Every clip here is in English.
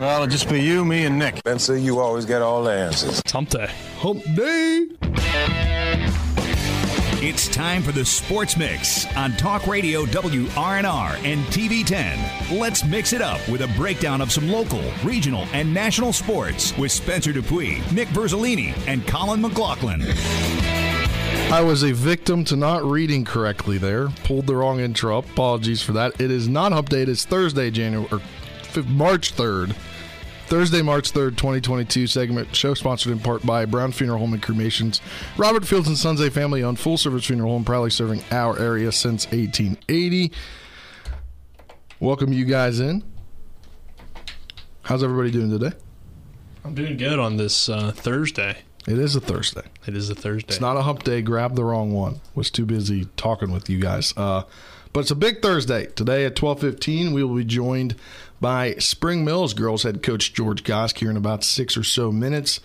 Well, it'll just be you, me, and Nick. Spencer, you always get all the answers. It's hump day. Hump day. It's time for the Sports Mix on Talk Radio WRNR and TV10. Let's mix it up with a breakdown of some local, regional, and national sports with Spencer Dupuis, Nick Verzolini, and Colin McLaughlin. I was a victim to not reading correctly there. Pulled the wrong intro up. Apologies for that. It is not Hump Day. It is Thursday, January or March 3rd. Thursday, March 3rd, 2022 segment. Show sponsored in part by Brown Funeral Home and Cremations. Robert Fields and Sons, a family owned full service funeral home, proudly serving our area since 1880. Welcome you guys in. How's everybody doing today? I'm doing good on this uh, Thursday. It is a Thursday. It is a Thursday. It's not a hump day. Grab the wrong one. Was too busy talking with you guys. Uh, but it's a big Thursday. Today at 12:15, we will be joined by Spring Mills girls head coach George Gosk here in about six or so minutes.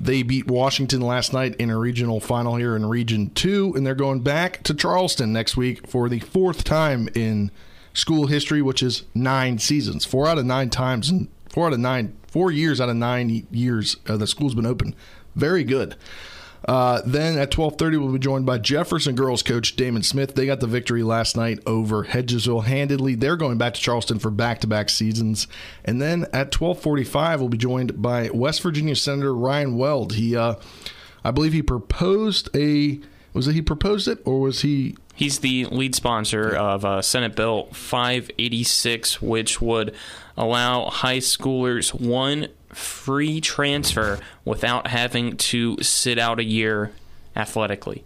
They beat Washington last night in a regional final here in Region 2, and they're going back to Charleston next week for the fourth time in school history, which is nine seasons. Four out of nine times, and four out of nine, four years out of nine years uh, the school's been open. Very good. Uh, then at 12:30, we'll be joined by Jefferson girls coach Damon Smith. They got the victory last night over Hedgesville handedly. They're going back to Charleston for back-to-back seasons. And then at 12:45, we'll be joined by West Virginia Senator Ryan Weld. He, uh, I believe, he proposed a was it he proposed it or was he? He's the lead sponsor of uh, Senate Bill 586, which would allow high schoolers one free transfer without having to sit out a year athletically.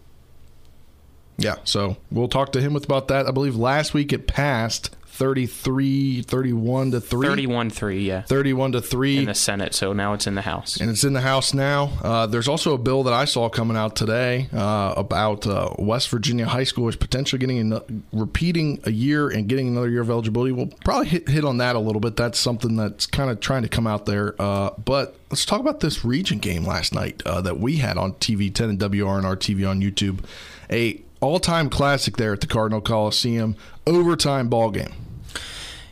Yeah, so we'll talk to him about that. I believe last week it passed 33 31 to 3 31 3 yeah. 31 to 3 in the senate so now it's in the house. And it's in the house now. Uh, there's also a bill that i saw coming out today uh, about uh, west virginia high school schoolers potentially getting repeating a year and getting another year of eligibility. We'll probably hit, hit on that a little bit. That's something that's kind of trying to come out there uh, but let's talk about this region game last night uh, that we had on tv 10 and wrnr tv on youtube. A all-time classic there at the cardinal coliseum overtime ball game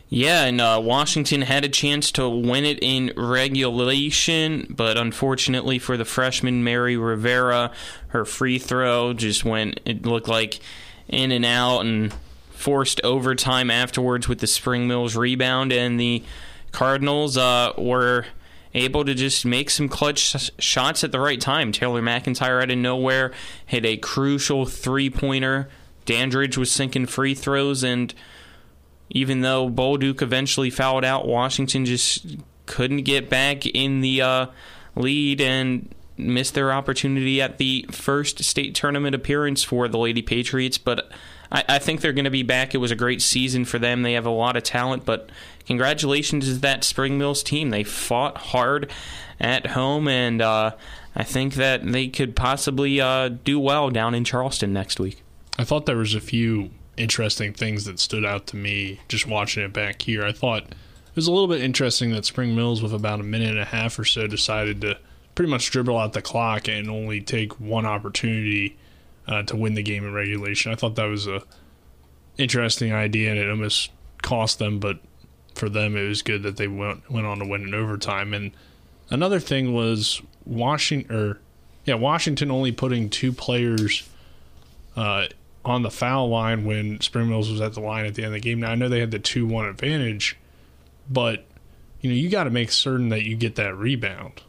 yeah, and uh, Washington had a chance to win it in regulation, but unfortunately for the freshman Mary Rivera, her free throw just went, it looked like in and out and forced overtime afterwards with the Spring Mills rebound, and the Cardinals uh, were able to just make some clutch shots at the right time. Taylor McIntyre out of nowhere hit a crucial three pointer. Dandridge was sinking free throws, and even though Bolduc eventually fouled out, Washington just couldn't get back in the uh, lead and missed their opportunity at the first state tournament appearance for the Lady Patriots. But I, I think they're going to be back. It was a great season for them. They have a lot of talent, but congratulations to that Spring Mills team. They fought hard at home, and uh, I think that they could possibly uh, do well down in Charleston next week. I thought there was a few interesting things that stood out to me just watching it back here. I thought it was a little bit interesting that Spring Mills, with about a minute and a half or so, decided to pretty much dribble out the clock and only take one opportunity uh, to win the game in regulation. I thought that was a interesting idea, and it almost cost them, but for them, it was good that they went went on to win in overtime. And another thing was Washington, or yeah, Washington only putting two players uh, on the foul line when Spring Mills was at the line at the end of the game. Now I know they had the two one advantage, but you know you got to make certain that you get that rebound.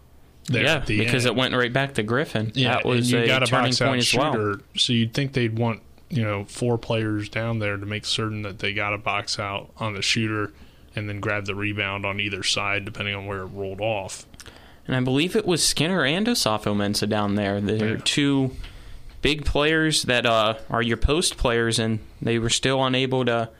yeah, because end. it went right back to Griffin. Yeah, that was you a got a turning box point out as shooter, well. so you'd think they'd want you know four players down there to make certain that they got a box out on the shooter and then grab the rebound on either side depending on where it rolled off. And I believe it was Skinner and Osafo Mensa down there. They're Yeah. two big players that uh, are your post players, and they were still unable to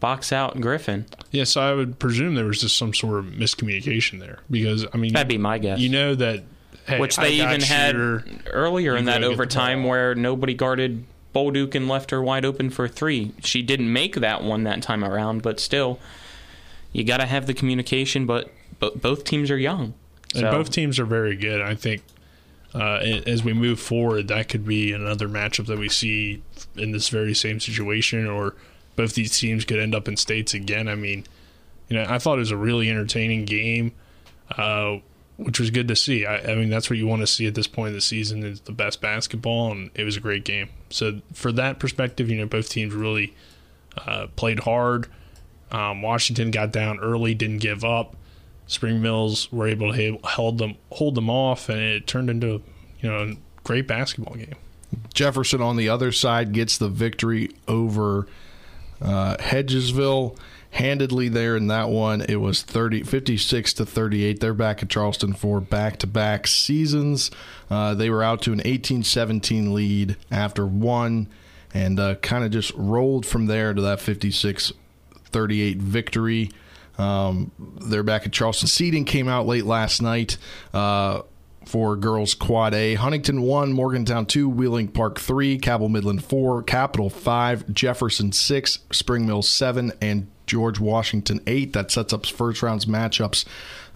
box out Griffin. Yeah, so I would presume there was just some sort of miscommunication there because I mean That'd be my guess. you know that hey, Which they even had earlier in that overtime where nobody guarded Bolduc and left her wide open for three. She didn't make that one that time around, but still, you got to have the communication. But, but both teams are young. and So- both teams are very good. I think uh, as we move forward, that could be another matchup that we see in this very same situation, or both these teams could end up in states again. I mean, you know, I thought it was a really entertaining game, uh, which was good to see. I, I mean, that's what you want to see at this point of the season is the best basketball, and it was a great game. So for that perspective, you know, both teams really uh, played hard. Um, Washington got down early, didn't give up. Spring Mills were able to hold them hold them off, and it turned into you know a great basketball game. Jefferson on the other side gets the victory over uh, Hedgesville handedly there in that one. It was 30, 56 to 38. They're back at Charleston for back to back seasons. Uh, they were out to an 18 17 lead after one and uh, kind of just rolled from there to that 56 38 victory. Um, they're back at Charleston. Seeding came out late last night. Uh, for girls quad A. Huntington 1, Morgantown 2, Wheeling Park 3, Cabell Midland 4, Capital 5, Jefferson 6, Spring Mill 7, and George Washington 8. That sets up first round's matchups.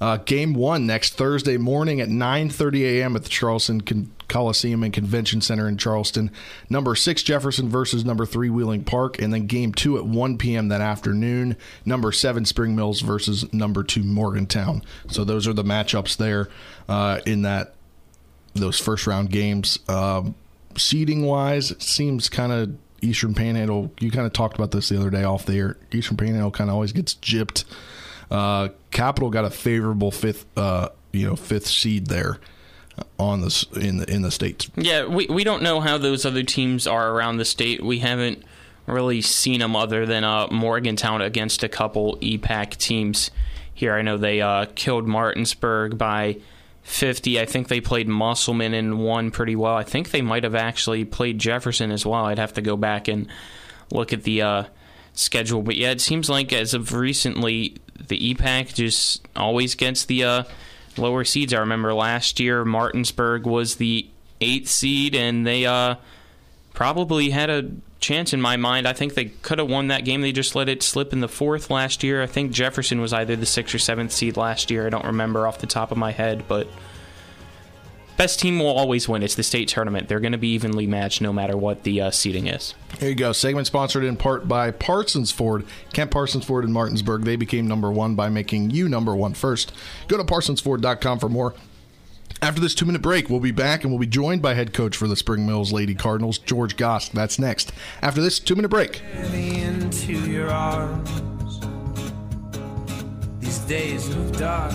Uh, game one next Thursday morning at 9:30 a.m. at the Charleston Con- Coliseum and Convention Center in Charleston. Number six Jefferson versus number three Wheeling Park, and then game two at 1 p.m. that afternoon. Number seven Spring Mills versus number two Morgantown. So those are the matchups there uh, in that those first round games. Um, seeding wise, it seems kind of Eastern Panhandle. You kind of talked about this the other day off the air. Eastern Panhandle kind of always gets gypped. Uh, Capital got a favorable fifth, uh, you know, fifth seed there on this in the in the states. Yeah, we we don't know how those other teams are around the state. We haven't really seen them other than uh, Morgantown against a couple EPAC teams here. I know they uh, killed Martinsburg by 50. I think they played Musselman and won pretty well. I think they might have actually played Jefferson as well. I'd have to go back and look at the uh, schedule. But yeah, it seems like as of recently, the EPAC just always gets the uh, lower seeds. I remember last year Martinsburg was the eighth seed, and they uh, probably had a chance in my mind. I think they could have won that game. They just let it slip in the fourth last year. I think Jefferson was either the sixth or seventh seed last year. I don't remember off the top of my head, but best team will always win. It's the state tournament. They're going to be evenly matched no matter what the uh, seating is. Here you go. Segment sponsored in part by Parsons Ford. Kent Parsons Ford in Martinsburg. They became number one by making you number one first. Go to parsonsford.com for more. After this two minute break, we'll be back and we'll be joined by head coach for the Spring Mills Lady Cardinals, George Gosk. That's next. After this two minute break. Into your arms, these days of dark.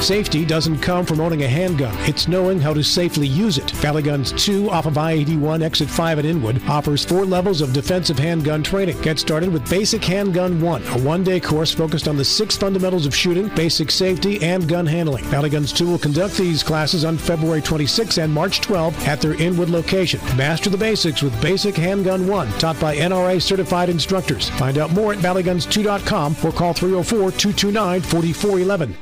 Safety doesn't come from owning a handgun. It's knowing how to safely use it. Valley Guns 2 off of I-81 Exit 5 at Inwood offers four levels of defensive handgun training. Get started with Basic Handgun 1, a one-day course focused on the six fundamentals of shooting, basic safety, and gun handling. Valley Guns 2 will conduct these classes on February 26 and March 12 at their Inwood location. Master the basics with Basic Handgun 1, taught by NRA certified instructors. Find out more at valleyguns2.com or call 304-229-4411.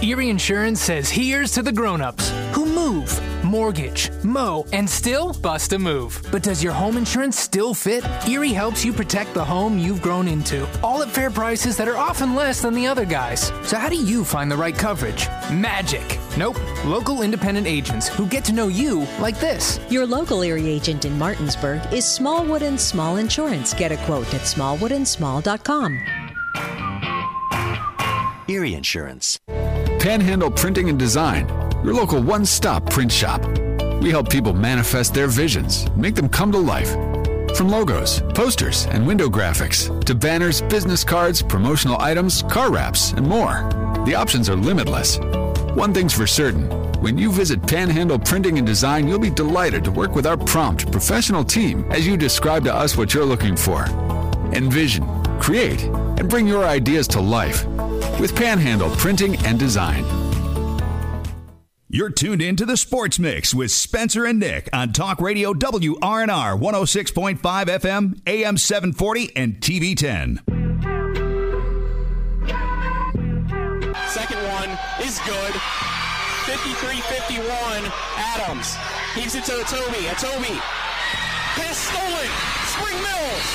Erie Insurance says here's to the grown-ups who move, mortgage, mow, and still bust a move. But does your home insurance still fit? Erie helps you protect the home you've grown into, all at fair prices that are often less than the other guys. So how do you find the right coverage? Magic. Nope. Local independent agents who get to know you like this. Your local Erie agent in Martinsburg is Smallwood and Small Insurance. Get a quote at smallwoodandsmall.com. Erie Insurance. Panhandle Printing and Design, your local one stop print shop. We help people manifest their visions, make them come to life. From logos, posters, and window graphics to banners, business cards, promotional items, car wraps, and more. The options are limitless. One thing's for certain when you visit Panhandle Printing and Design, you'll be delighted to work with our prompt, professional team as you describe to us what you're looking for. Envision, create, and bring your ideas to life with Panhandle Printing and Design. You're tuned in to the Sports Mix with Spencer and Nick on Talk Radio WRNR 106.5 FM, AM 740, and TV 10. Second one is good. 53-51, Adams. Heaves it to Atobi. Atobi. has stolen. Spring Mills.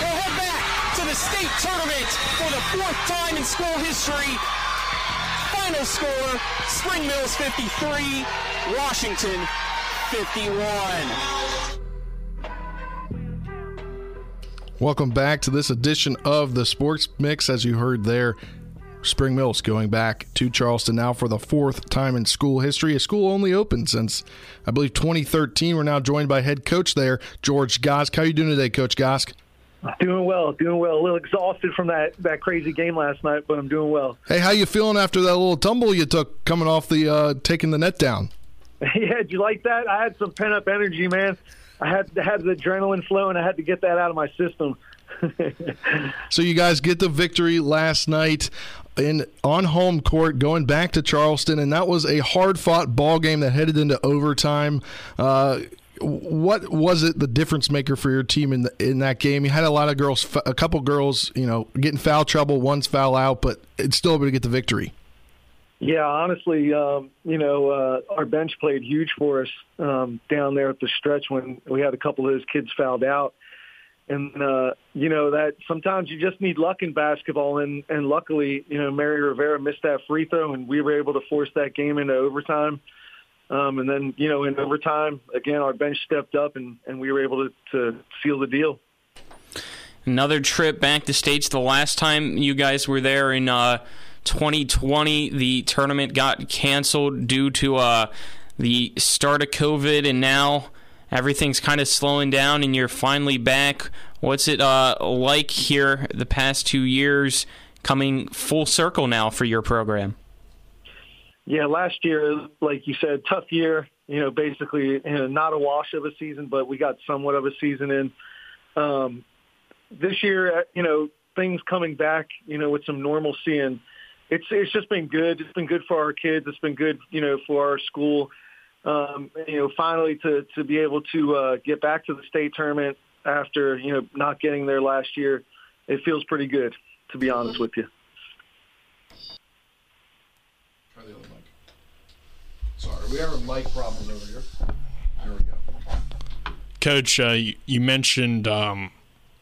will head back to the state tournament for the fourth time in school history. Final score, Spring Mills 53, Washington 51. Welcome back to this edition of the Sports Mix. As you heard there, Spring Mills going back to Charleston now for the fourth time in school history. A school only opened since, I believe, 2013. We're now joined by head coach there, George Gosk. How are you doing today, Coach Gosk? Doing well, doing well. A little exhausted from that, that crazy game last night, but I'm doing well. Hey, how you feeling after that little tumble you took coming off the uh, taking the net down? yeah, did you like that? I had some pent up energy, man. I had had the adrenaline flowing. And I had to get that out of my system. so you guys get the victory last night in on home court, going back to Charleston, and that was a hard fought ball game that headed into overtime. Uh, what was it the difference maker for your team in the, in that game? You had a lot of girls, a couple girls, you know, getting foul trouble, one's foul out, but it's still able to get the victory. Yeah, honestly, um, you know, uh, our bench played huge for us um, down there at the stretch when we had a couple of those kids fouled out. And, uh, you know, that sometimes you just need luck in basketball. And, and luckily, you know, Mary Rivera missed that free throw and we were able to force that game into overtime. Um, and then, you know, in overtime, again, our bench stepped up and, and we were able to, to seal the deal. Another trip back to States. The last time you guys were there in uh, 2020, the tournament got canceled due to uh, the start of COVID, and now everything's kind of slowing down, and you're finally back. What's it uh, like here the past two years, coming full circle now for your program? Yeah, last year, like you said, tough year. You know, basically, you know, not a wash of a season, but we got somewhat of a season in. Um, this year, you know, things coming back, you know, with some normalcy and it's it's just been good. It's been good for our kids. It's been good, you know, for our school. Um, you know, finally to to be able to uh, get back to the state tournament after you know not getting there last year, it feels pretty good, to be honest with you. Try the. We have a mic problem over here. There we go. Coach, uh, you, you mentioned um,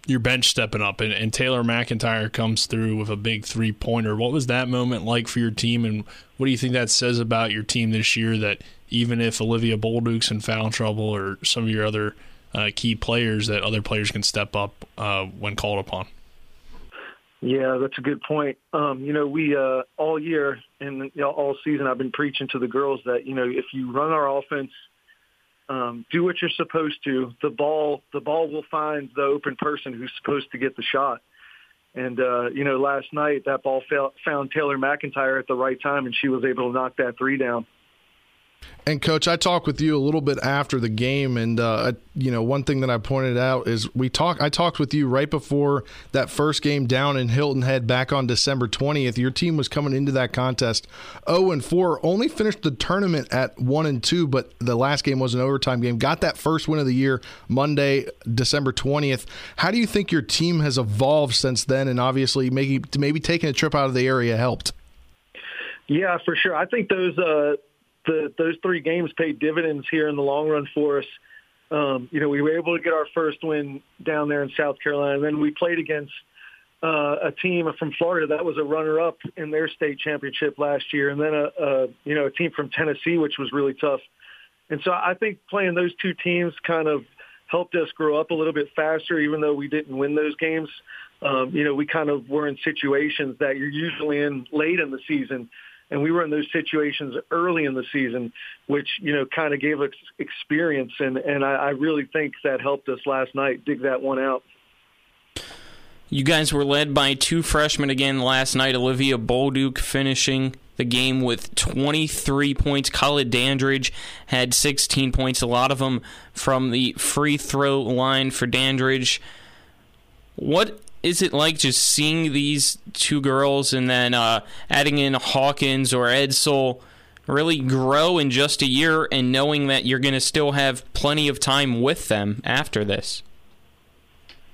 your bench stepping up, and, and Taylor McIntyre comes through with a big three pointer. What was that moment like for your team, and what do you think that says about your team this year? That even if Olivia Bolduc's in foul trouble or some of your other uh, key players, that other players can step up uh, when called upon. Yeah, that's a good point. Um, you know, we uh, all year and you know, all season, I've been preaching to the girls that you know if you run our offense um, do what you're supposed to. The ball, the ball will find the open person who's supposed to get the shot. And uh, you know, last night that ball fell, found Taylor McIntyre at the right time, and she was able to knock that three down. And coach, I talked with you a little bit after the game, and uh, you know, one thing that I pointed out is we talk. I talked with you right before that first game down in Hilton Head back on December twentieth. Your team was coming into that contest zero and four, only finished the tournament at one and two, but the last game was an overtime game. Got that first win of the year Monday, December twentieth. How do you think your team has evolved since then? And obviously, maybe maybe taking a trip out of the area helped. Yeah, for sure. I think those. Uh the, those three games paid dividends here in the long run for us. Um, you know, we were able to get our first win down there in South Carolina. And then we played against uh, a team from Florida that was a runner-up in their state championship last year, and then a, a you know a team from Tennessee, which was really tough. And so I think playing those two teams kind of helped us grow up a little bit faster, even though we didn't win those games. Um, you know, we kind of were in situations that you're usually in late in the season and we were in those situations early in the season, which you know kind of gave us experience, and and I, I really think that helped us last night dig that one out. You guys were led by two freshmen again last night. Olivia Bolduc finishing the game with 23 points. Khalid Dandridge had 16 points, a lot of them from the free throw line for Dandridge. What is it like just seeing these two girls and then uh, adding in Hawkins or Edsel really grow in just a year and knowing that you're going to still have plenty of time with them after this?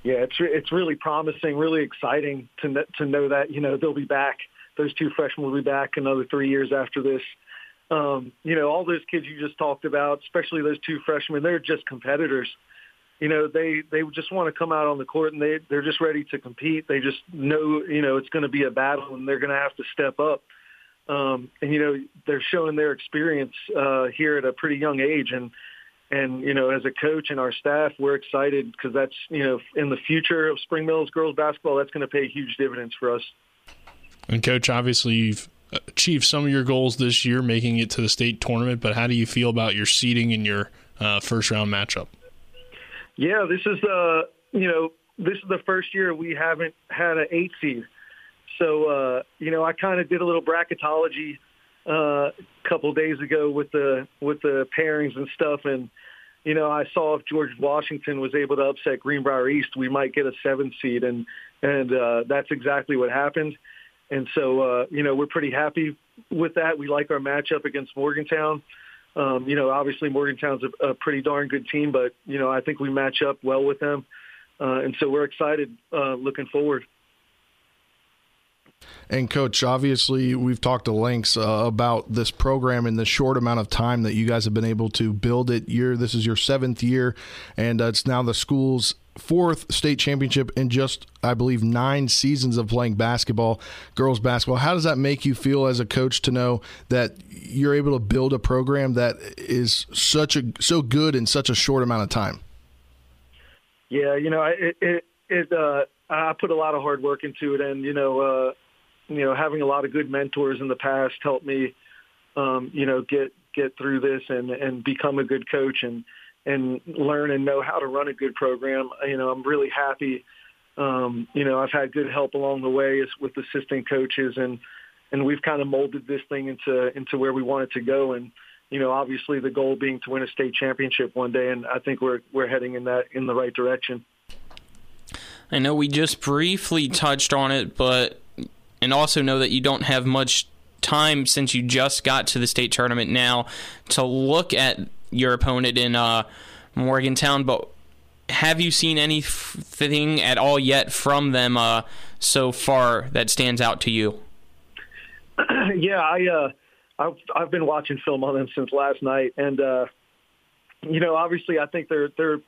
Yeah, it's it's really promising, really exciting to to know that you know they'll be back those two freshmen will be back another three years after this. Um, you know, all those kids you just talked about, especially those two freshmen, they're just competitors. You know, they they just want to come out on the court and they they're just ready to compete. They just know, you know, it's going to be a battle and they're going to have to step up. Um, and you know, they're showing their experience uh, here at a pretty young age and and you know as a coach and our staff we're excited because that's you know in the future of spring mills girls basketball that's going to pay huge dividends for us and coach obviously you've achieved some of your goals this year making it to the state tournament but how do you feel about your seeding in your uh, first round matchup yeah this is uh you know this is the first year we haven't had an eight seed so uh you know i kind of did a little bracketology uh, a couple days ago with the with the pairings and stuff, and you know I saw if George Washington was able to upset Greenbrier East, we might get a seven seed, and and uh, that's exactly what happened. And so uh, you know we're pretty happy with that. We like our matchup against Morgantown. Um, you know, obviously Morgantown's a, a pretty darn good team, but you know I think we match up well with them, uh, and so we're excited uh, looking forward. And coach, obviously, we've talked to lengths uh, about this program in the short amount of time that you guys have been able to build it. Year, this is your seventh year, and uh, it's now the school's fourth state championship in just, I believe, nine seasons of playing basketball, girls basketball. How does that make you feel as a coach to know that you're able to build a program that is such a so good in such a short amount of time? Yeah, you know, it it, it uh, I put a lot of hard work into it, and you know. Uh, you know, having a lot of good mentors in the past helped me, um, you know, get get through this and and become a good coach and and learn and know how to run a good program. You know, I'm really happy. Um, you know, I've had good help along the way with assistant coaches and and we've kind of molded this thing into into where we want it to go and you know obviously the goal being to win a state championship one day and I think we're we're heading in that in the right direction. I know we just briefly touched on it but and also know that you don't have much time since you just got to the state tournament now to look at your opponent in uh, Morgantown. But have you seen anything at all yet from them uh, so far that stands out to you? yeah, I uh, I've I've been watching film on them since last night, and uh, you know, obviously, I think they're they're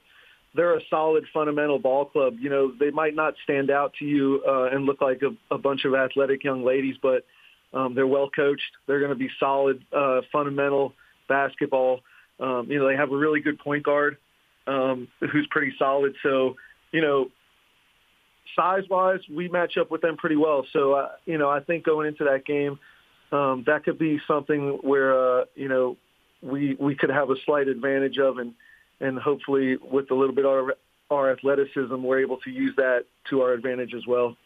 they're a solid fundamental ball club. You know, they might not stand out to you uh, and look like a, a bunch of athletic young ladies, but um, they're well coached. They're going to be solid uh, fundamental basketball. Um, you know, they have a really good point guard um, who's pretty solid. So, you know, size-wise, we match up with them pretty well. So, uh, you know, I think going into that game, um, that could be something where, uh, you know, we we could have a slight advantage of and – and hopefully with a little bit of our, our athleticism, we're able to use that to our advantage as well.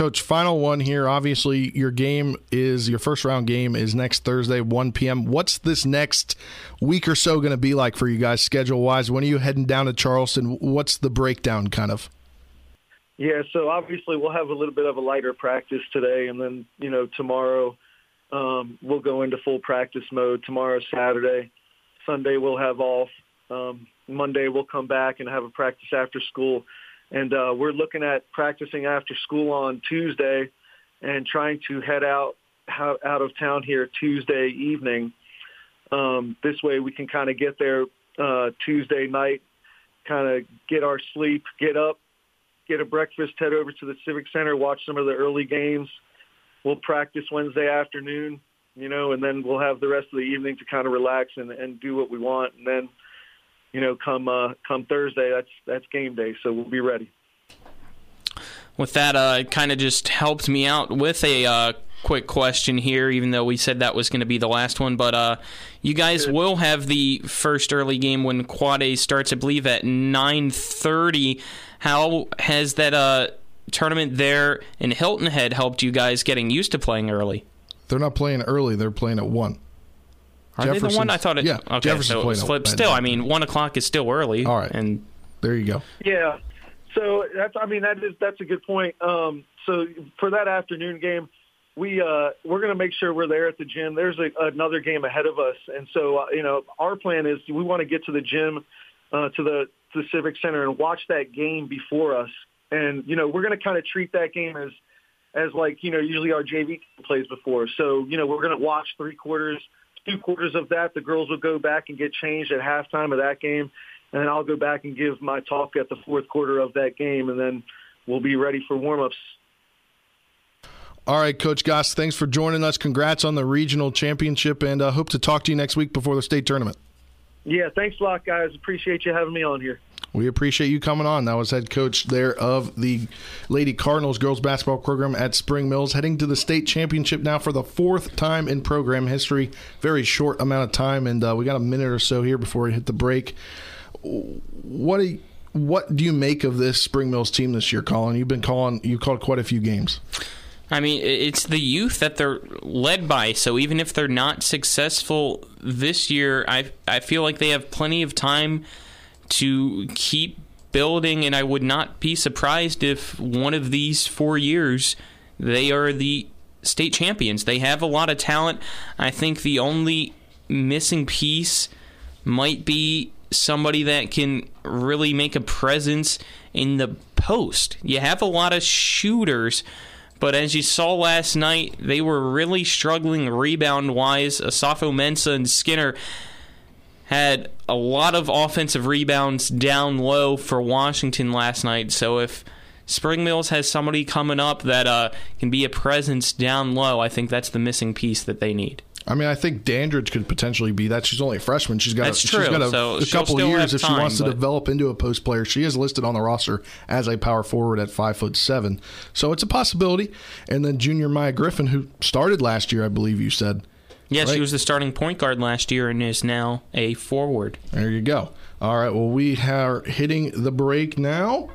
Coach, final one here. Obviously, your game is your first round game is next Thursday, 1 p.m. What's this next week or so going to be like for you guys, schedule wise? When are you heading down to Charleston? What's the breakdown kind of? Yeah, so obviously we'll have a little bit of a lighter practice today, and then you know tomorrow um, we'll go into full practice mode. Tomorrow, Saturday, Sunday we'll have off, um, Monday we'll come back and have a practice after school, and uh, we're looking at practicing after school on Tuesday, and trying to head out out of town here Tuesday evening. Um, this way we can kind of get there uh, Tuesday night, kind of get our sleep, get up, get a breakfast, head over to the Civic Center, watch some of the early games. We'll practice Wednesday afternoon, you know, and then we'll have the rest of the evening to kind of relax and, and do what we want. And then you know, come uh, come Thursday, that's that's game day, so we'll be ready. With that, uh, it kind of just helped me out with a uh, quick question here, even though we said that was going to be the last one. But uh, you guys Good. will have the first early game when Quad A starts, I believe, at nine thirty. How has that uh, tournament there in Hilton Head helped you guys getting used to playing early? They're not playing early; they're playing at one. Are they the one I thought it? Yeah, okay, Jefferson's so it's flipped. Still, I mean, one o'clock is still early. All right, and there you go. Yeah, so that's I mean that is that's a good point. Um, so for that afternoon game, we uh, we're going to make sure we're there at the gym. There's a, another game ahead of us, and so uh, you know our plan is we want to get to the gym, uh, to the to the Civic Center, and watch that game before us. And you know we're going to kind of treat that game as as like you know usually our JV plays before. So you know we're going to watch three quarters, two quarters of that. The girls will go back and get changed at halftime of that game, and then I'll go back and give my talk at the fourth quarter of that game, and then we'll be ready for warmups. All right, Coach Gosk, thanks for joining us. Congrats on the regional championship, and uh, hope to talk to you next week before the state tournament. Yeah, thanks a lot, guys. Appreciate you having me on here. We appreciate you coming on. That was head coach there of the Lady Cardinals girls basketball program at Spring Mills, heading to the state championship now for the fourth time in program history. Very short amount of time, and uh, we got a minute or so here before we hit the break. What what do you make of this Spring Mills team this year, Colin? You've been calling you called quite a few games. I mean, it's the youth that they're led by. So even if they're not successful this year, I I feel like they have plenty of time to keep building. And I would not be surprised if one of these four years they are the state champions. They have a lot of talent. I think the only missing piece might be somebody that can really make a presence in the post. You have a lot of shooters but as you saw last night, they were really struggling rebound wise. Asafo Mensah and Skinner had a lot of offensive rebounds down low for Washington last night. So if Spring Mills has somebody coming up that uh, can be a presence down low, I think that's the missing piece that they need. I mean, I think Dandridge could potentially be that. She's only a freshman. She's got That's a, true. she's got a, so a couple years if time, she wants to develop into a post player. She is listed on the roster as a power forward at five foot seven, so it's a possibility. And then junior Maya Griffin, who started last year, I believe you said. Yeah, right? she was the starting point guard last year and is now a forward. There you go. All right. Well, we are hitting the break now.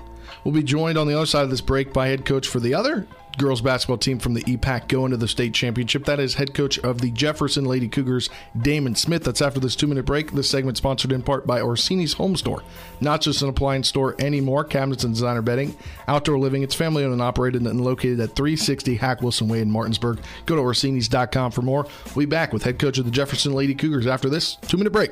We'll be joined on the other side of this break by head coach for the other girls basketball team from the EPAC going to the state championship. That is head coach of the Jefferson Lady Cougars, Damon Smith. That's after this two minute break. This segment sponsored in part by Orsini's Home Store. Not just an appliance store anymore, cabinets and designer bedding, outdoor living. It's family owned and operated and located at 360 Hack Wilson Way in Martinsburg. Go to Orsini's.com for more. We'll be back with head coach of the Jefferson Lady Cougars after this two minute break.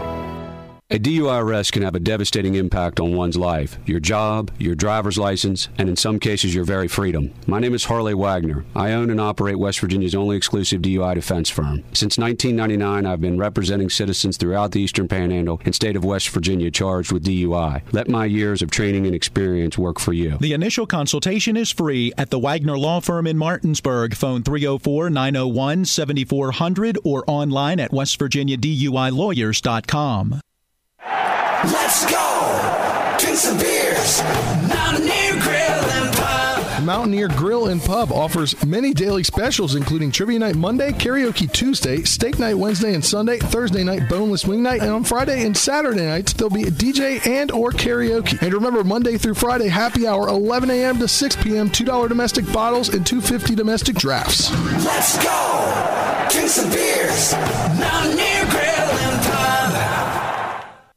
A DUI arrest can have a devastating impact on one's life, your job, your driver's license, and in some cases, your very freedom. My name is Harley Wagner. I own and operate West Virginia's only exclusive DUI defense firm. Since 1999, I've been representing citizens throughout the Eastern Panhandle and state of West Virginia charged with DUI. Let my years of training and experience work for you. The initial consultation is free at the Wagner Law Firm in Martinsburg. Phone 304 901 7400 or online at westvirginiaduilawyers.com. Let's go! Drink some beers! Mountaineer Grill and Pub! Mountaineer Grill and Pub offers many daily specials, including Trivia Night Monday, Karaoke Tuesday, Steak Night Wednesday and Sunday, Thursday night Boneless Wing Night, and on Friday and Saturday nights there'll be a DJ and or karaoke. And remember, Monday through Friday, happy hour, 11 a.m. to 6 p.m., $2 domestic bottles and 250 domestic drafts. Let's go! Drink some beers! Mountaineer Grill!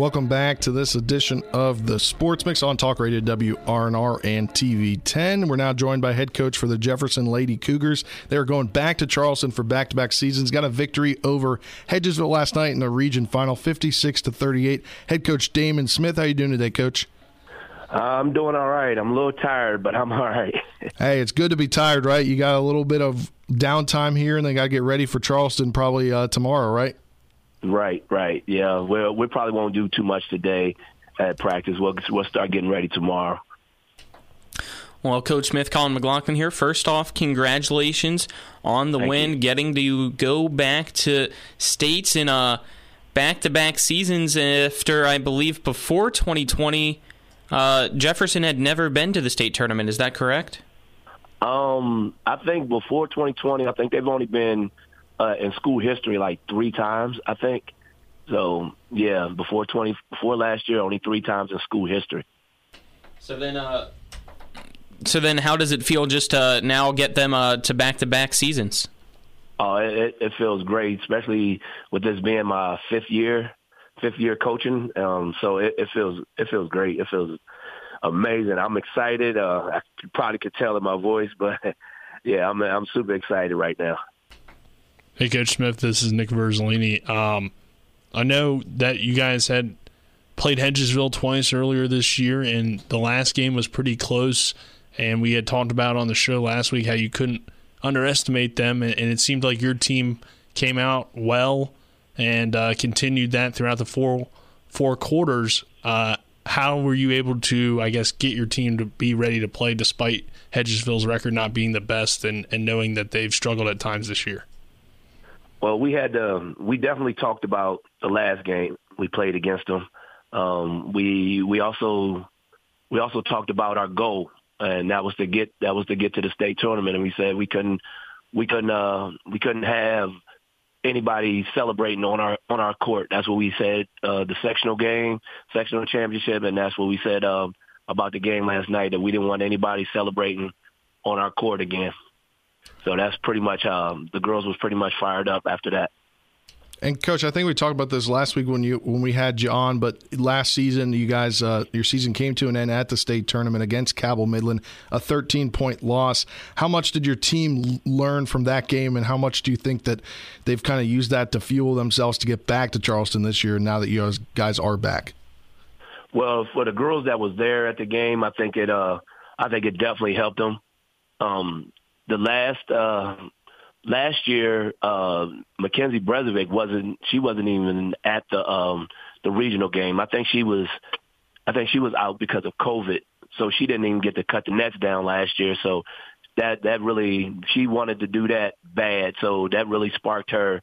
Welcome back to this edition of the Sports Mix on Talk Radio WRNR and TV 10. We're now joined by head coach for the Jefferson Lady Cougars. They are going back to Charleston for back-to-back seasons. Got a victory over Hedgesville last night in the region final, 56 to 38. Head coach Damon Smith, how you doing today, coach? I'm doing all right. I'm a little tired, but I'm all right. hey, it's good to be tired, right? You got a little bit of downtime here, and then got to get ready for Charleston probably uh, tomorrow, right? Right, right. Yeah, well, we probably won't do too much today at practice. We'll we'll start getting ready tomorrow. Well, Coach Smith, Colin McLaughlin here. First off, congratulations on the Thank win, you. getting to go back to states in a back-to-back seasons after I believe before 2020, uh, Jefferson had never been to the state tournament. Is that correct? Um, I think before 2020, I think they've only been uh, in school history like three times. I think. So yeah, before 20, before last year, only three times in school history. So then, uh, so then, how does it feel just to now get them uh, to back-to-back seasons? Oh, it, it feels great, especially with this being my fifth year, fifth year coaching. Um, so it, it feels it feels great. It feels amazing. I'm excited. Uh, I probably could tell in my voice, but yeah, I'm I'm super excited right now. Hey, Coach Smith, this is Nick Verzolini. Um, I know that you guys had played Hedgesville twice earlier this year, and the last game was pretty close. And we had talked about on the show last week how you couldn't underestimate them, and, it seemed like your team came out well and uh, continued that throughout the four four quarters. Uh, how were you able to, I guess, get your team to be ready to play despite Hedgesville's record not being the best, and, and knowing that they've struggled at times this year? Well, we had um, we definitely talked about the last game we played against them. Um, we we also we also talked about our goal, and that was to get that was to get to the state tournament. And we said we couldn't we couldn't uh, we couldn't have anybody celebrating on our on our court. That's what we said. Uh, the sectional game, sectional championship, and that's what we said um, about the game last night. That we didn't want anybody celebrating on our court again. So that's pretty much um, the girls was pretty much fired up after that. And coach, I think we talked about this last week when you when we had you on. But last season, you guys, uh, your season came to an end at the state tournament against Cabell Midland, a 13 point loss. How much did your team learn from that game, and how much do you think that they've kind of used that to fuel themselves to get back to Charleston this year? Now that you guys- guys are back, Well, for the girls that was there at the game, I think it uh I think it definitely helped them. Um the last uh last year uh Mackenzie Brezovic wasn't she wasn't even at the um the regional game. I think she was I think she was out because of COVID. So she didn't even get to cut the nets down last year. So that that really she wanted to do that bad. So that really sparked her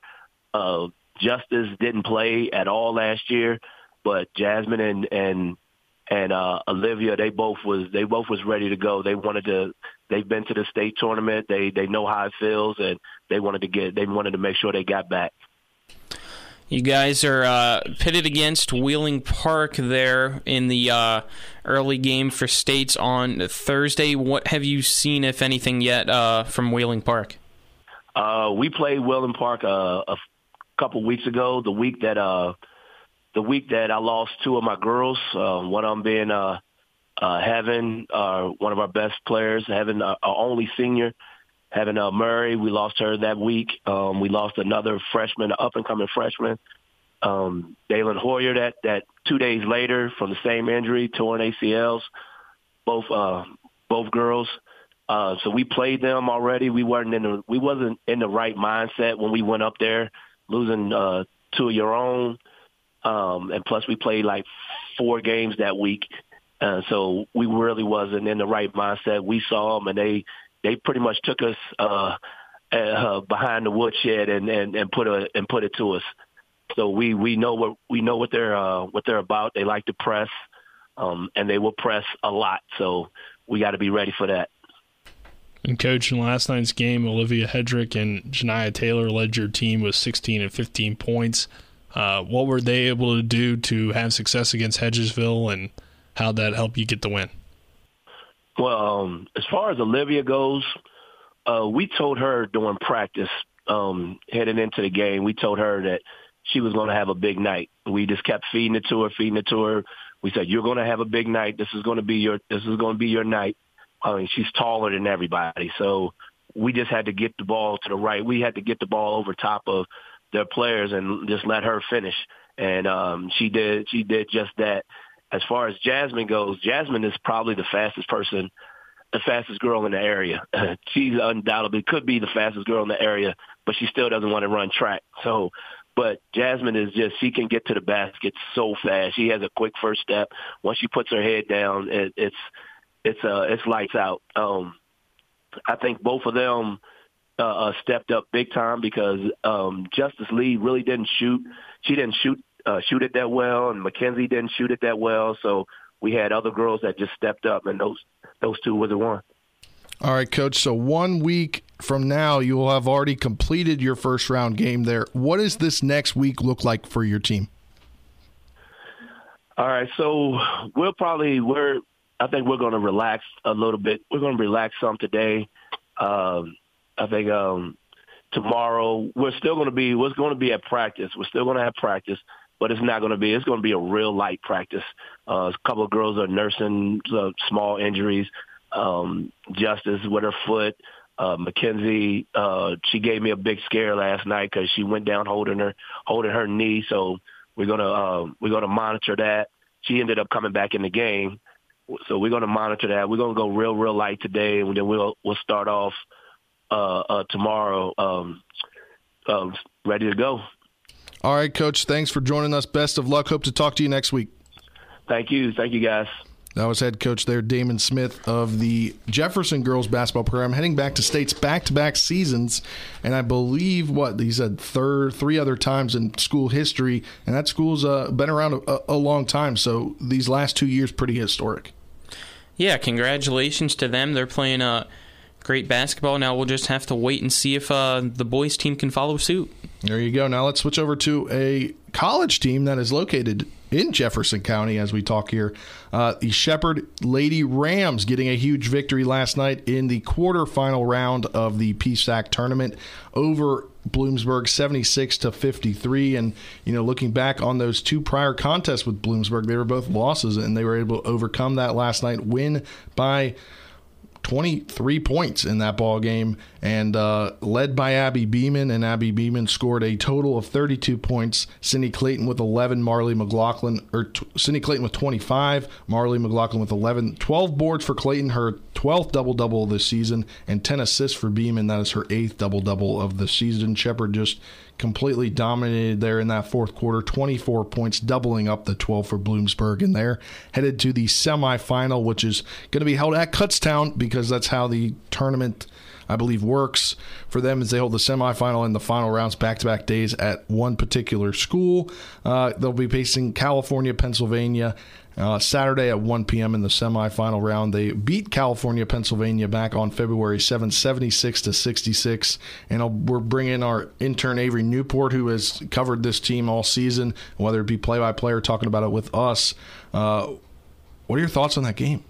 uh Justice didn't play at all last year, but Jasmine and and and uh Olivia they both was they both was ready to go. They wanted to they've been to the state tournament. They they know how it feels and they wanted to get they wanted to make sure they got back. You guys are uh, pitted against Wheeling Park there in the uh, early game for states on Thursday. What have you seen, if anything, yet uh, from Wheeling Park? Uh, we played Wheeling Park a a couple weeks ago. The week that uh, the week that I lost two of my girls, uh, one of them being uh, Heaven, uh, one of our best players, having uh, our only senior, having uh, Murray. We lost her that week. Um, we lost another freshman, an up and coming freshman, um, Dalen Hoyer. That that two days later from the same injury, torn ACLs. Both uh, both girls. Uh, so we played them already. We weren't in the we wasn't in the right mindset when we went up there, losing uh, two of your own, um, and plus we played like four games that week. Uh, so we really wasn't in the right mindset. We saw them, and they they pretty much took us uh, uh, behind the woodshed and, and, and put a and put it to us. So we, we know what we know what they're uh, what they're about. They like to press, um, and they will press a lot. So we got to be ready for that. And coach, in last night's game, Olivia Hedrick and Janiah Taylor led your team with 16 and 15 points. Uh, what were they able to do to have success against Hedgesville, and how that help you get the win? Well, um, as far as Olivia goes, uh, we told her during practice, um, heading into the game, we told her that she was going to have a big night. We just kept feeding it to her, feeding it to her. We said, "You're going to have a big night. This is going to be your this is going to be your night." I mean, she's taller than everybody, so we just had to get the ball to the right. We had to get the ball over top of their players and just let her finish. And um, she did. She did just that. As far as Jasmine goes, Jasmine is probably the fastest person, the fastest girl in the area. She's undoubtedly could be the fastest girl in the area, but she still doesn't want to run track. So, but Jasmine is just she can get to the basket so fast. She has a quick first step. Once she puts her head down, it, it's it's uh it's lights out. Um, I think both of them uh, uh, stepped up big time because um, Justice Lee really didn't shoot. She didn't shoot uh, shoot it that well, and Mackenzie didn't shoot it that well. So we had other girls that just stepped up, and those those two were the one. All right, coach. So one week from now, you will have already completed your first round game there. What does this next week look like for your team? All right, so we'll probably we're I think we're going to relax a little bit. We're going to relax some today. Um, I think um, tomorrow we're still going to be we're going to be at practice. We're still going to have practice, but it's not going to be. It's going to be a real light practice. Uh, a couple of girls are nursing uh, small injuries. Um, Justice with her foot. Uh, Mackenzie, uh, she gave me a big scare last night because she went down holding her holding her knee. So we're gonna uh, we're gonna monitor that. She ended up coming back in the game, so we're gonna monitor that. We're gonna go real real light today, and then we'll we'll start off uh, uh, tomorrow um, um, ready to go. All right, coach. Thanks for joining us. Best of luck. Hope to talk to you next week. Thank you. Thank you, guys. That was head coach there, Damon Smith of the Jefferson girls basketball program, heading back to states back-to-back seasons, and I believe what he said third, three other times in school history, and that school's uh, been around a, a long time. So these last two years, pretty historic. Yeah, congratulations to them. They're playing uh, great basketball. Now we'll just have to wait and see if uh, the boys team can follow suit. There you go. Now let's switch over to a college team that is located in Jefferson County as we talk here. Uh, the Shepherd Lady Rams getting a huge victory last night in the quarterfinal round of the PSAC tournament over Bloomsburg 76 to 53 and you know looking back on those two prior contests with Bloomsburg they were both losses and they were able to overcome that last night win by 23 points in that ball game and uh, led by Abby Beeman. And Abby Beeman scored a total of 32 points. Cindy Clayton with 11, Marley McLaughlin, or t- Cindy Clayton with 25, Marley McLaughlin with 11. 12 boards for Clayton, her 12th double double the season, and 10 assists for Beeman. That is her eighth double double of the season. Shepherd just completely dominated there in that fourth quarter 24 points doubling up the 12 for bloomsburg and they're headed to the semifinal which is going to be held at kutztown because that's how the tournament I believe works for them as they hold the semifinal and the final rounds back to back days at one particular school. Uh, they'll be facing California, Pennsylvania. Uh, Saturday at 1 p.m. in the semifinal round, they beat California, Pennsylvania back on February 7, 76 to 66. And I'll, we're bringing our intern Avery Newport, who has covered this team all season, whether it be play by play or talking about it with us. Uh, what are your thoughts on that game?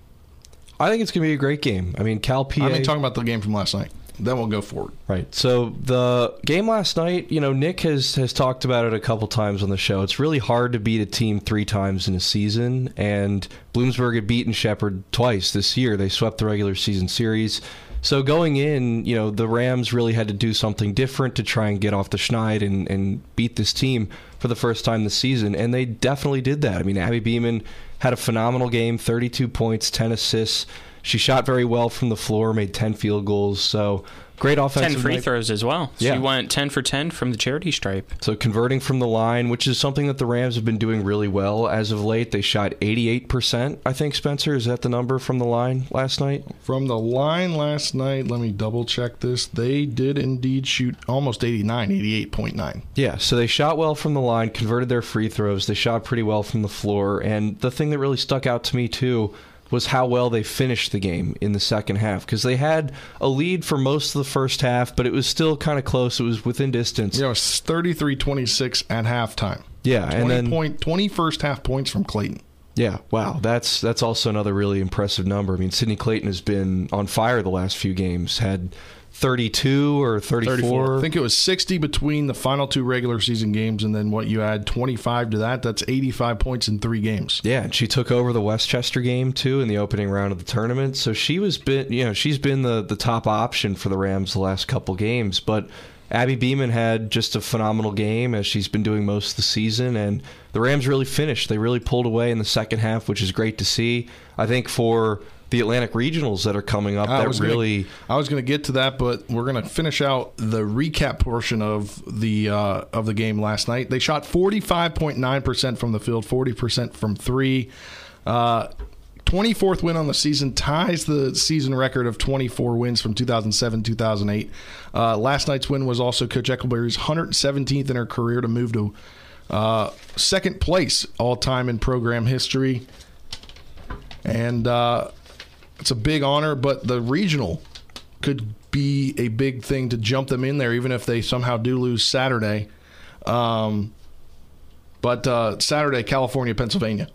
I think it's going to be a great game. I mean, Cal PA. I mean, talking about the game from last night. Then we'll go forward. Right. So the game last night, you know, Nick has has talked about it a couple times on the show. It's really hard to beat a team three times in a season, and Bloomsburg had beaten Shepherd twice this year. They swept the regular season series. So going in, you know, the Rams really had to do something different to try and get off the schneid and, and beat this team for the first time this season, and they definitely did that. I mean, Abby Beeman had a phenomenal game, 32 points, 10 assists. She shot very well from the floor, made 10 field goals. So great offensive. 10 free night. throws as well. So Yeah. She went 10 for 10 from the charity stripe. So converting from the line, which is something that the Rams have been doing really well as of late. They shot 88%, I think, Spencer. Is that the number from the line last night? From the line last night, let me double check this. They did indeed shoot almost 89, 88.9. Yeah, so they shot well from the line, converted their free throws. They shot pretty well from the floor. And the thing that really stuck out to me, too, was how well they finished the game in the second half because they had a lead for most of the first half, but it was still kind of close. It was within distance. Yeah, it was 33 26 at halftime. Yeah, 20 and then point, 20 first half points from Clayton. Yeah, wow, that's that's also another really impressive number. I mean, Sidney Clayton has been on fire the last few games. Had 32 or 34. I think it was 60 between the final two regular season games, and then what you add 25 to that. That's 85 points in three games. Yeah, and she took over the West Chester game too in the opening round of the tournament. So she was been, you know, she's been the the top option for the Rams the last couple games, but. Abby Beeman had just a phenomenal game as she's been doing most of the season, and the Rams really finished. They really pulled away in the second half, which is great to see. I think for the Atlantic regionals that are coming up, I that was really. Gonna, I was going to get to that, but we're going to finish out the recap portion of the uh, of the game last night. They shot forty five point nine percent from the field, forty percent from three. Uh, 24th win on the season ties the season record of 24 wins from 2007 2008. Uh, last night's win was also Coach Eckleberry's 117th in her career to move to uh, second place all time in program history. And uh, it's a big honor, but the regional could be a big thing to jump them in there, even if they somehow do lose Saturday. Um, but uh, Saturday, California, Pennsylvania.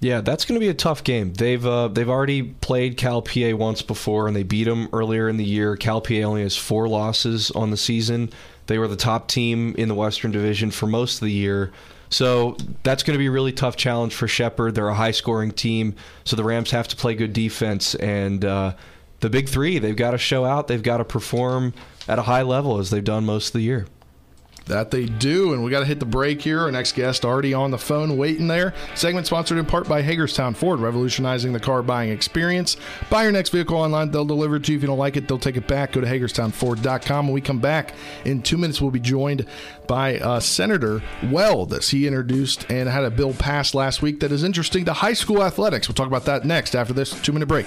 Yeah, that's going to be a tough game. They've uh, they've already played Cal PA once before, and they beat them earlier in the year. Cal PA only has four losses on the season. They were the top team in the Western Division for most of the year. So that's going to be a really tough challenge for Shepherd. They're a high scoring team, so the Rams have to play good defense. And uh, the big three, they've got to show out, they've got to perform at a high level as they've done most of the year. That they do, and we got to hit the break here. Our next guest already on the phone waiting there. Segment sponsored in part by Hagerstown Ford, revolutionizing the car buying experience. Buy your next vehicle online, they'll deliver it to you. If you don't like it, they'll take it back. Go to HagerstownFord.com. When we come back in two minutes, we'll be joined by uh, Senator Weld, as he introduced and had a bill passed last week that is interesting to high school athletics. We'll talk about that next after this two minute break.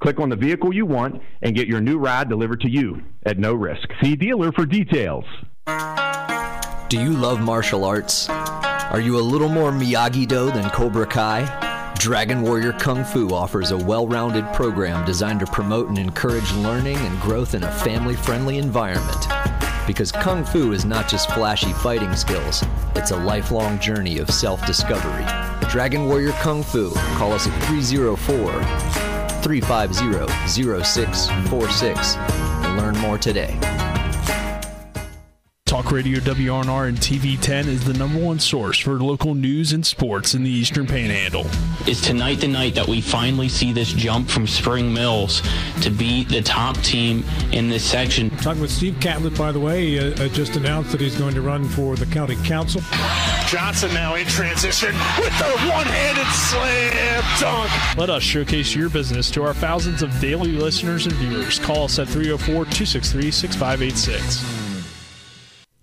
Click on the vehicle you want and get your new ride delivered to you at no risk. See dealer for details. Do you love martial arts? Are you a little more Miyagi Do than Cobra Kai? Dragon Warrior Kung Fu offers a well rounded program designed to promote and encourage learning and growth in a family friendly environment. Because Kung Fu is not just flashy fighting skills, it's a lifelong journey of self discovery. Dragon Warrior Kung Fu. Call us at 304 350 0646 and learn more today. Talk Radio WRNR and TV 10 is the number one source for local news and sports in the Eastern Panhandle. Is tonight the night that we finally see this jump from Spring Mills to be the top team in this section? Talking with Steve Catlett, by the way, he uh, just announced that he's going to run for the county council. Johnson now in transition with the one-handed slam dunk. Let us showcase your business to our thousands of daily listeners and viewers. Call us at 304 263 6586.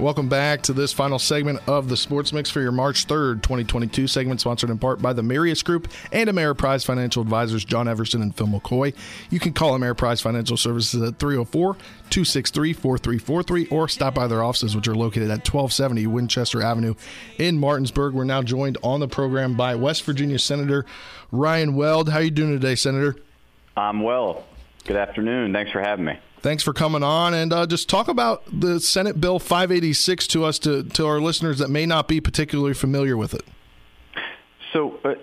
Welcome back to this final segment of the Sports Mix for your March 3rd, 2022 segment, sponsored in part by the Marius Group and Ameriprise Financial Advisors, John Everson and Phil McCoy. You can call Ameriprise Financial Services at 304 263 4343 or stop by their offices, which are located at 1270 Winchester Avenue in Martinsburg. We're now joined on the program by West Virginia Senator Ryan Weld. How are you doing today, Senator? I'm well. Good afternoon. Thanks for having me. Thanks for coming on and uh, just talk about the Senate Bill 586 to us to, to our listeners that may not be particularly familiar with it. So uh,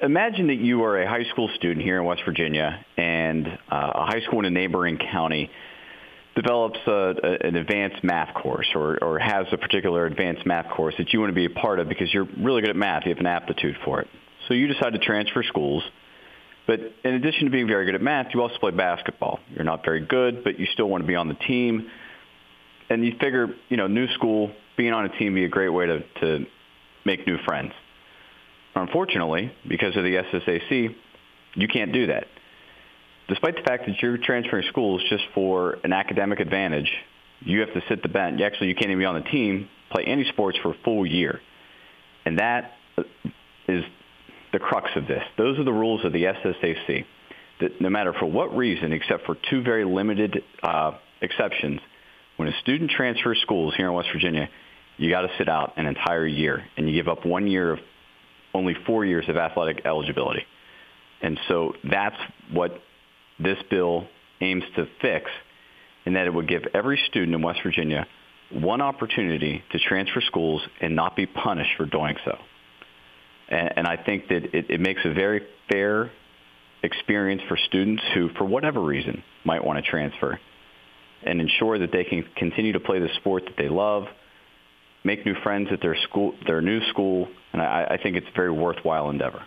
imagine that you are a high school student here in West Virginia, and uh, a high school in a neighboring county develops a, a, an advanced math course or, or has a particular advanced math course that you want to be a part of because you're really good at math. You have an aptitude for it. So you decide to transfer schools. But in addition to being very good at math, you also play basketball. You're not very good, but you still want to be on the team. And you figure, you know, new school, being on a team be a great way to, to make new friends. Unfortunately, because of the SSAC, you can't do that. Despite the fact that you're transferring schools just for an academic advantage, you have to sit the bench. Actually, you can't even be on the team, play any sports for a full year. And that is the crux of this. Those are the rules of the SSAC. That no matter for what reason, except for two very limited uh, exceptions, when a student transfers schools here in West Virginia, you got to sit out an entire year, and you give up one year of only four years of athletic eligibility. And so that's what this bill aims to fix, in that it would give every student in West Virginia one opportunity to transfer schools and not be punished for doing so. And, and I think that it, it makes a very fair experience for students who, for whatever reason, might want to transfer and ensure that they can continue to play the sport that they love, make new friends at their school, their new school, and I, I think it's a very worthwhile endeavor.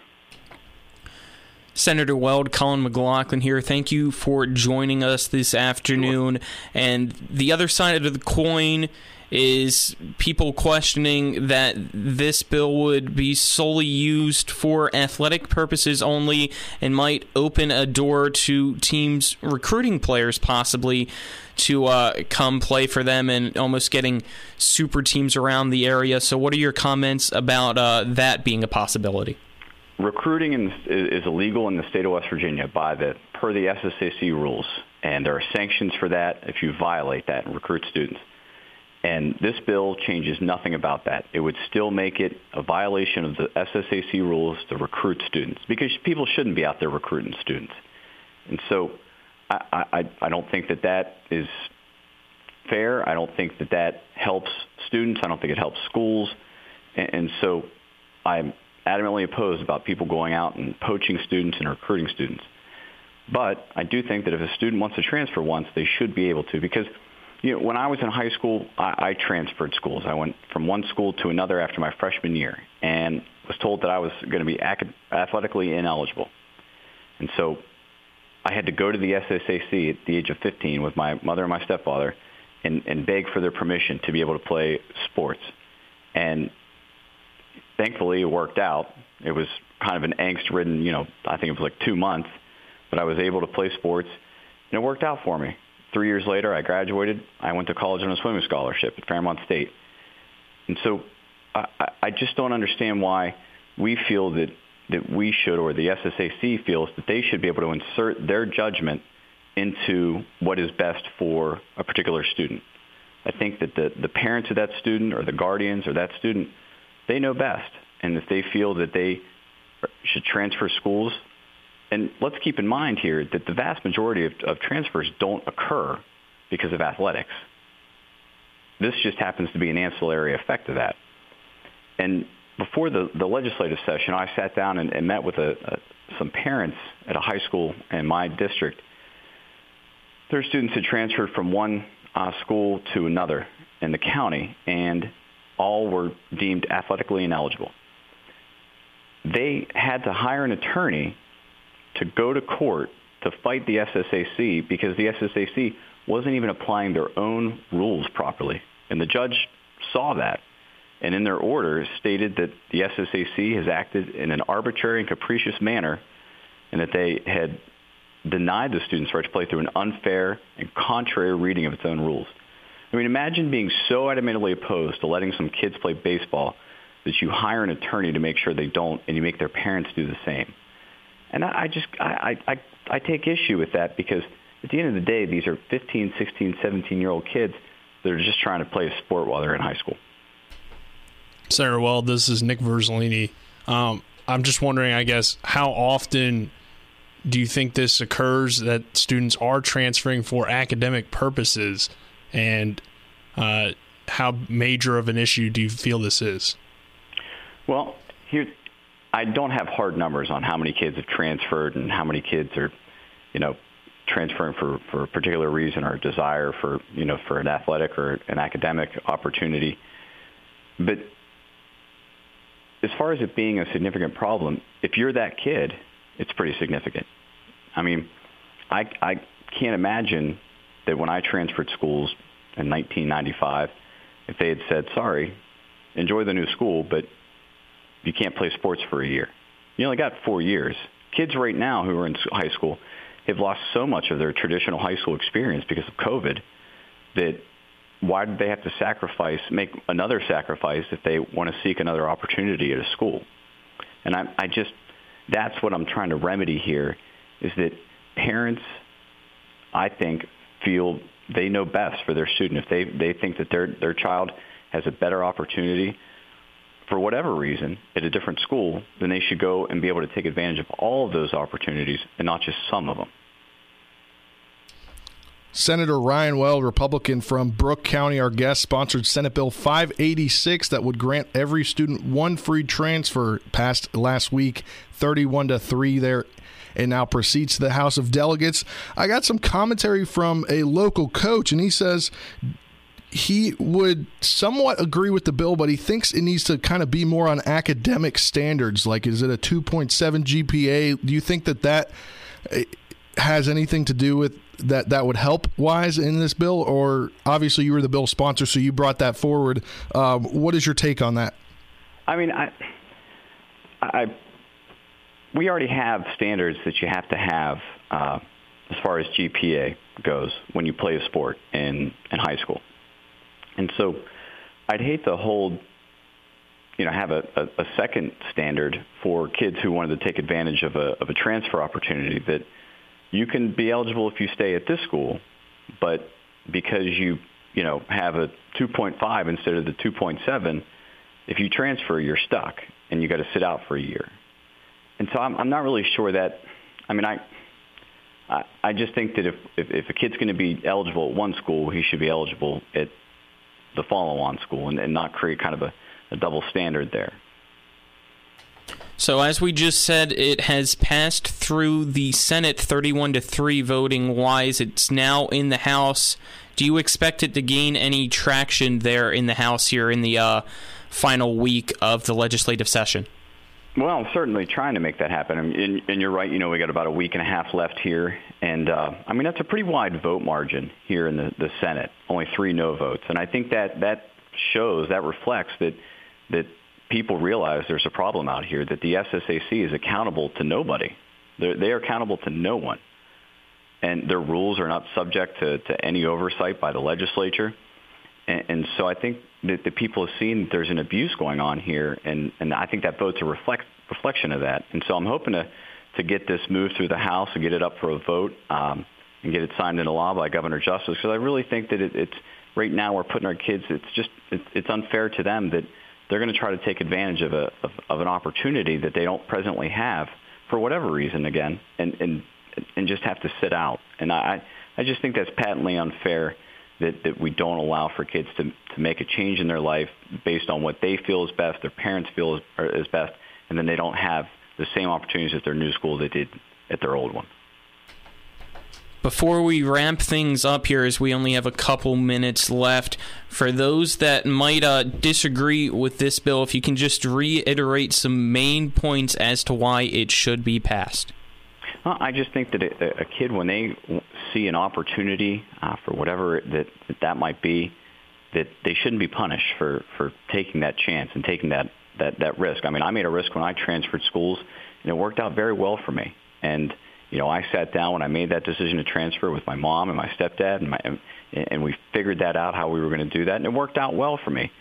Senator Weld, Colin McLaughlin here. Thank you for joining us this afternoon. And the other side of the coin is people questioning that this bill would be solely used for athletic purposes only and might open a door to teams recruiting players possibly to uh, come play for them and almost getting super teams around the area. So, what are your comments about uh, that being a possibility? recruiting in, is illegal in the state of West Virginia by the per the SSAC rules, and there are sanctions for that if you violate that and recruit students. And this bill changes nothing about that. It would still make it a violation of the SSAC rules to recruit students because people shouldn't be out there recruiting students. And so I, I, I don't think that that is fair. I don't think that that helps students. I don't think it helps schools. And, and so I'm adamantly opposed about people going out and poaching students and recruiting students. But I do think that if a student wants to transfer once, they should be able to because you know, when I was in high school, I, I transferred schools. I went from one school to another after my freshman year and was told that I was going to be athletically ineligible. And so I had to go to the SSAC at the age of 15 with my mother and my stepfather and, and beg for their permission to be able to play sports. And thankfully it worked out. It was kind of an angst-ridden, you know, I think it was like two months, but I was able to play sports, and it worked out for me. Three years later, I graduated. I went to college on a swimming scholarship at Fairmont State. And so I, I just don't understand why we feel that, that we should, or the SSAC feels that they should be able to insert their judgment into what is best for a particular student. I think that the, the parents of that student or the guardians or that student – they know best. And if they feel that they should transfer schools, and let's keep in mind here that the vast majority of, of transfers don't occur because of athletics. This just happens to be an ancillary effect of that. And before the, the legislative session, I sat down and, and met with a, a, some parents at a high school in my district. Their students had transferred from one uh, school to another in the county, and all were deemed athletically ineligible. They had to hire an attorney to go to court to fight the SSAC because the SSAC wasn't even applying their own rules properly. And the judge saw that and in their order stated that the SSAC has acted in an arbitrary and capricious manner and that they had denied the students' right to play through an unfair and contrary reading of its own rules. I mean, imagine being so adamantly opposed to letting some kids play baseball that you hire an attorney to make sure they don't, and you make their parents do the same. And I, I just, I, I, I take issue with that because at the end of the day, these are 15, 16, 17 year old kids that are just trying to play a sport while they're in high school. Sarah, well, this is Nick Verzolini. Um, I'm just wondering, I guess, how often do you think this occurs that students are transferring for academic purposes? and uh, how major of an issue do you feel this is? Well, here, I don't have hard numbers on how many kids have transferred and how many kids are, you know, transferring for, for a particular reason or desire for, you know, for an athletic or an academic opportunity. But as far as it being a significant problem, if you're that kid, it's pretty significant. I mean, I, I can't imagine that when I transferred schools in 1995, if they had said, sorry, enjoy the new school, but you can't play sports for a year. You only got four years. Kids right now who are in high school have lost so much of their traditional high school experience because of COVID that why did they have to sacrifice, make another sacrifice if they want to seek another opportunity at a school? And I, I just, that's what I'm trying to remedy here is that parents, I think, feel they know best for their student. If they, they think that their, their child has a better opportunity for whatever reason at a different school, then they should go and be able to take advantage of all of those opportunities and not just some of them. Senator Ryan Weld, Republican from Brooke County, our guest, sponsored Senate Bill 586 that would grant every student one free transfer. Passed last week, 31 to three there, and now proceeds to the House of Delegates. I got some commentary from a local coach, and he says he would somewhat agree with the bill, but he thinks it needs to kind of be more on academic standards. Like, is it a 2.7 GPA? Do you think that that eh, has anything to do with that? That would help wise in this bill, or obviously you were the bill sponsor, so you brought that forward. Um, what is your take on that? I mean, I, I, we already have standards that you have to have uh, as far as GPA goes when you play a sport in in high school. And so I'd hate to hold, you know, have a, a, a second standard for kids who wanted to take advantage of a, of a transfer opportunity that you can be eligible if you stay at this school, but because you, you know, have a 2.5 instead of the 2.7, if you transfer, you're stuck and you got to sit out for a year. And so I'm, I'm not really sure that, I mean, I, I, I just think that if, if, if a kid's going to be eligible at one school, he should be eligible at the follow-on school and, and not create kind of a, a double standard there. So as we just said, it has passed through the Senate 31 to 3 voting wise. It's now in the House. Do you expect it to gain any traction there in the House here in the uh, final week of the legislative session? Well, I'm certainly trying to make that happen. And, and you're right. You know, we got about a week and a half left here, and uh, I mean that's a pretty wide vote margin here in the, the Senate. Only three no votes, and I think that that shows that reflects that that people realize there's a problem out here. That the SSAC is accountable to nobody. They're, they are accountable to no one, and their rules are not subject to, to any oversight by the legislature. And, and so I think that the people have seen that there's an abuse going on here, and, and I think that vote's a reflect, reflection of that. And so I'm hoping to, to get this moved through the House and get it up for a vote um, and get it signed into law by Governor Justice, because I really think that it, it's right now we're putting our kids. It's just it, it's unfair to them that they're going to try to take advantage of a of, of an opportunity that they don't presently have for whatever reason again, and and and just have to sit out. And I I just think that's patently unfair that, that we don't allow for kids to, to make a change in their life based on what they feel is best, their parents feel is, is best, and then they don't have the same opportunities at their new school they did at their old one. Before we ramp things up here, as we only have a couple minutes left, for those that might uh, disagree with this bill, if you can just reiterate some main points as to why it should be passed. Well, I just think that a, a kid, when they see an opportunity uh, for whatever that, that that might be, that they shouldn't be punished for for taking that chance and taking that that that risk. I mean, I made a risk when I transferred schools, and it worked out very well for me. And you know, I sat down when I made that decision to transfer with my mom and my stepdad, and my and we figured that out how we were going to do that, and it worked out well for me.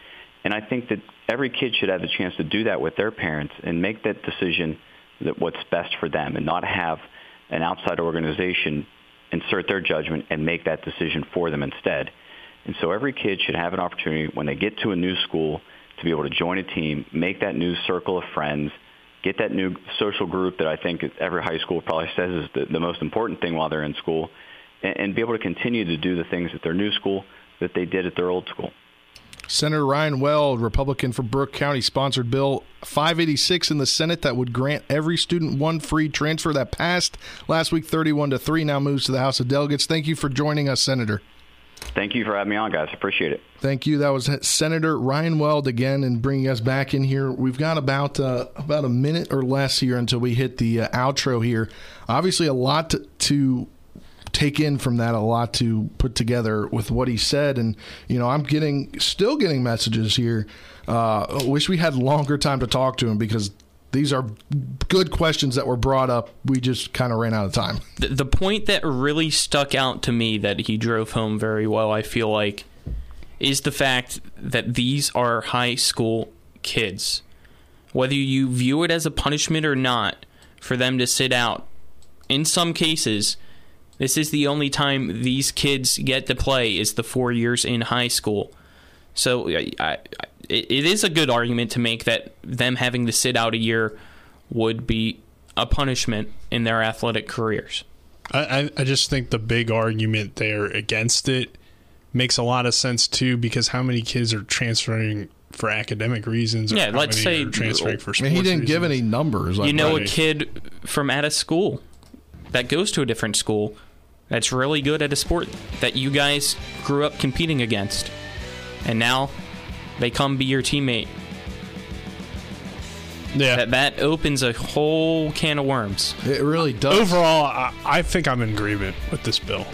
And I think that every kid should have the chance to do that with their parents and make that decision that what's best for them, and not have an outside organization insert their judgment and make that decision for them instead. And so every kid should have an opportunity when they get to a new school to be able to join a team, make that new circle of friends, get that new social group that I think every high school probably says is the, the most important thing while they're in school, and, and be able to continue to do the things at their new school that they did at their old school. Senator Ryan Weld, Republican for Brooke County, sponsored Bill 586 in the Senate that would grant every student one free transfer. That passed last week 31 to 3, now moves to the House of Delegates. Thank you for joining us, Senator. Thank you for having me on, guys. Appreciate it. Thank you. That was Senator Ryan Weld again, and bringing us back in here. We've got about uh, about a minute or less here until we hit the uh, outro here. Obviously, a lot to, to take in from that, a lot to put together with what he said, and you know, I'm getting still getting messages here. Uh, wish we had longer time to talk to him because these are good questions that were brought up. We just kind of ran out of time. The, the point that really stuck out to me that he drove home very well, I feel like, is the fact that these are high school kids. Whether you view it as a punishment or not for them to sit out, in some cases, this is the only time these kids get to play is the four years in high school. So I, I, it is a good argument to make that them having to sit out a year would be a punishment in their athletic careers. I, I just think the big argument there against it makes a lot of sense too because how many kids are transferring for academic reasons? yeah, let's say transferring for sports. he didn't reasons? give any numbers. you know, a kid from out of school that goes to a different school that's really good at a sport that you guys grew up competing against, and now they come be your teammate. Yeah, that, that opens a whole can of worms. It really does. Overall, I, I think I'm in agreement with this bill.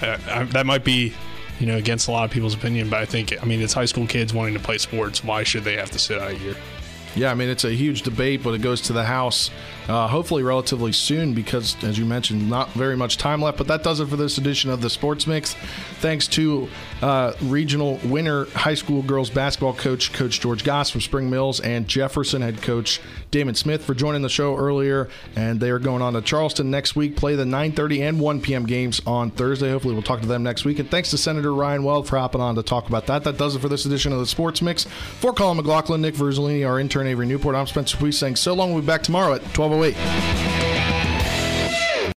I, I, that might be, you know, against a lot of people's opinion, but I think, I mean, it's high school kids wanting to play sports. Why should they have to sit out a year? Yeah, I mean, it's a huge debate, but it goes to the House uh, hopefully relatively soon because, as you mentioned, not very much time left. But that does it for this edition of the Sports Mix. Thanks to uh, regional winner high school girls basketball coach, Coach George Gosk from Spring Mills, and Jefferson head coach Damon Smith for joining the show earlier. And they are going on to Charleston next week, play the 9:30 and 1 p.m. games on Thursday. Hopefully, we'll talk to them next week. And thanks to Senator Ryan Weld for hopping on to talk about that. That does it for this edition of the Sports Mix. For Colin McLaughlin, Nick Verzolini, our intern Avery Newport, I'm Spencer Puig saying so long. We'll be back tomorrow at 12:08.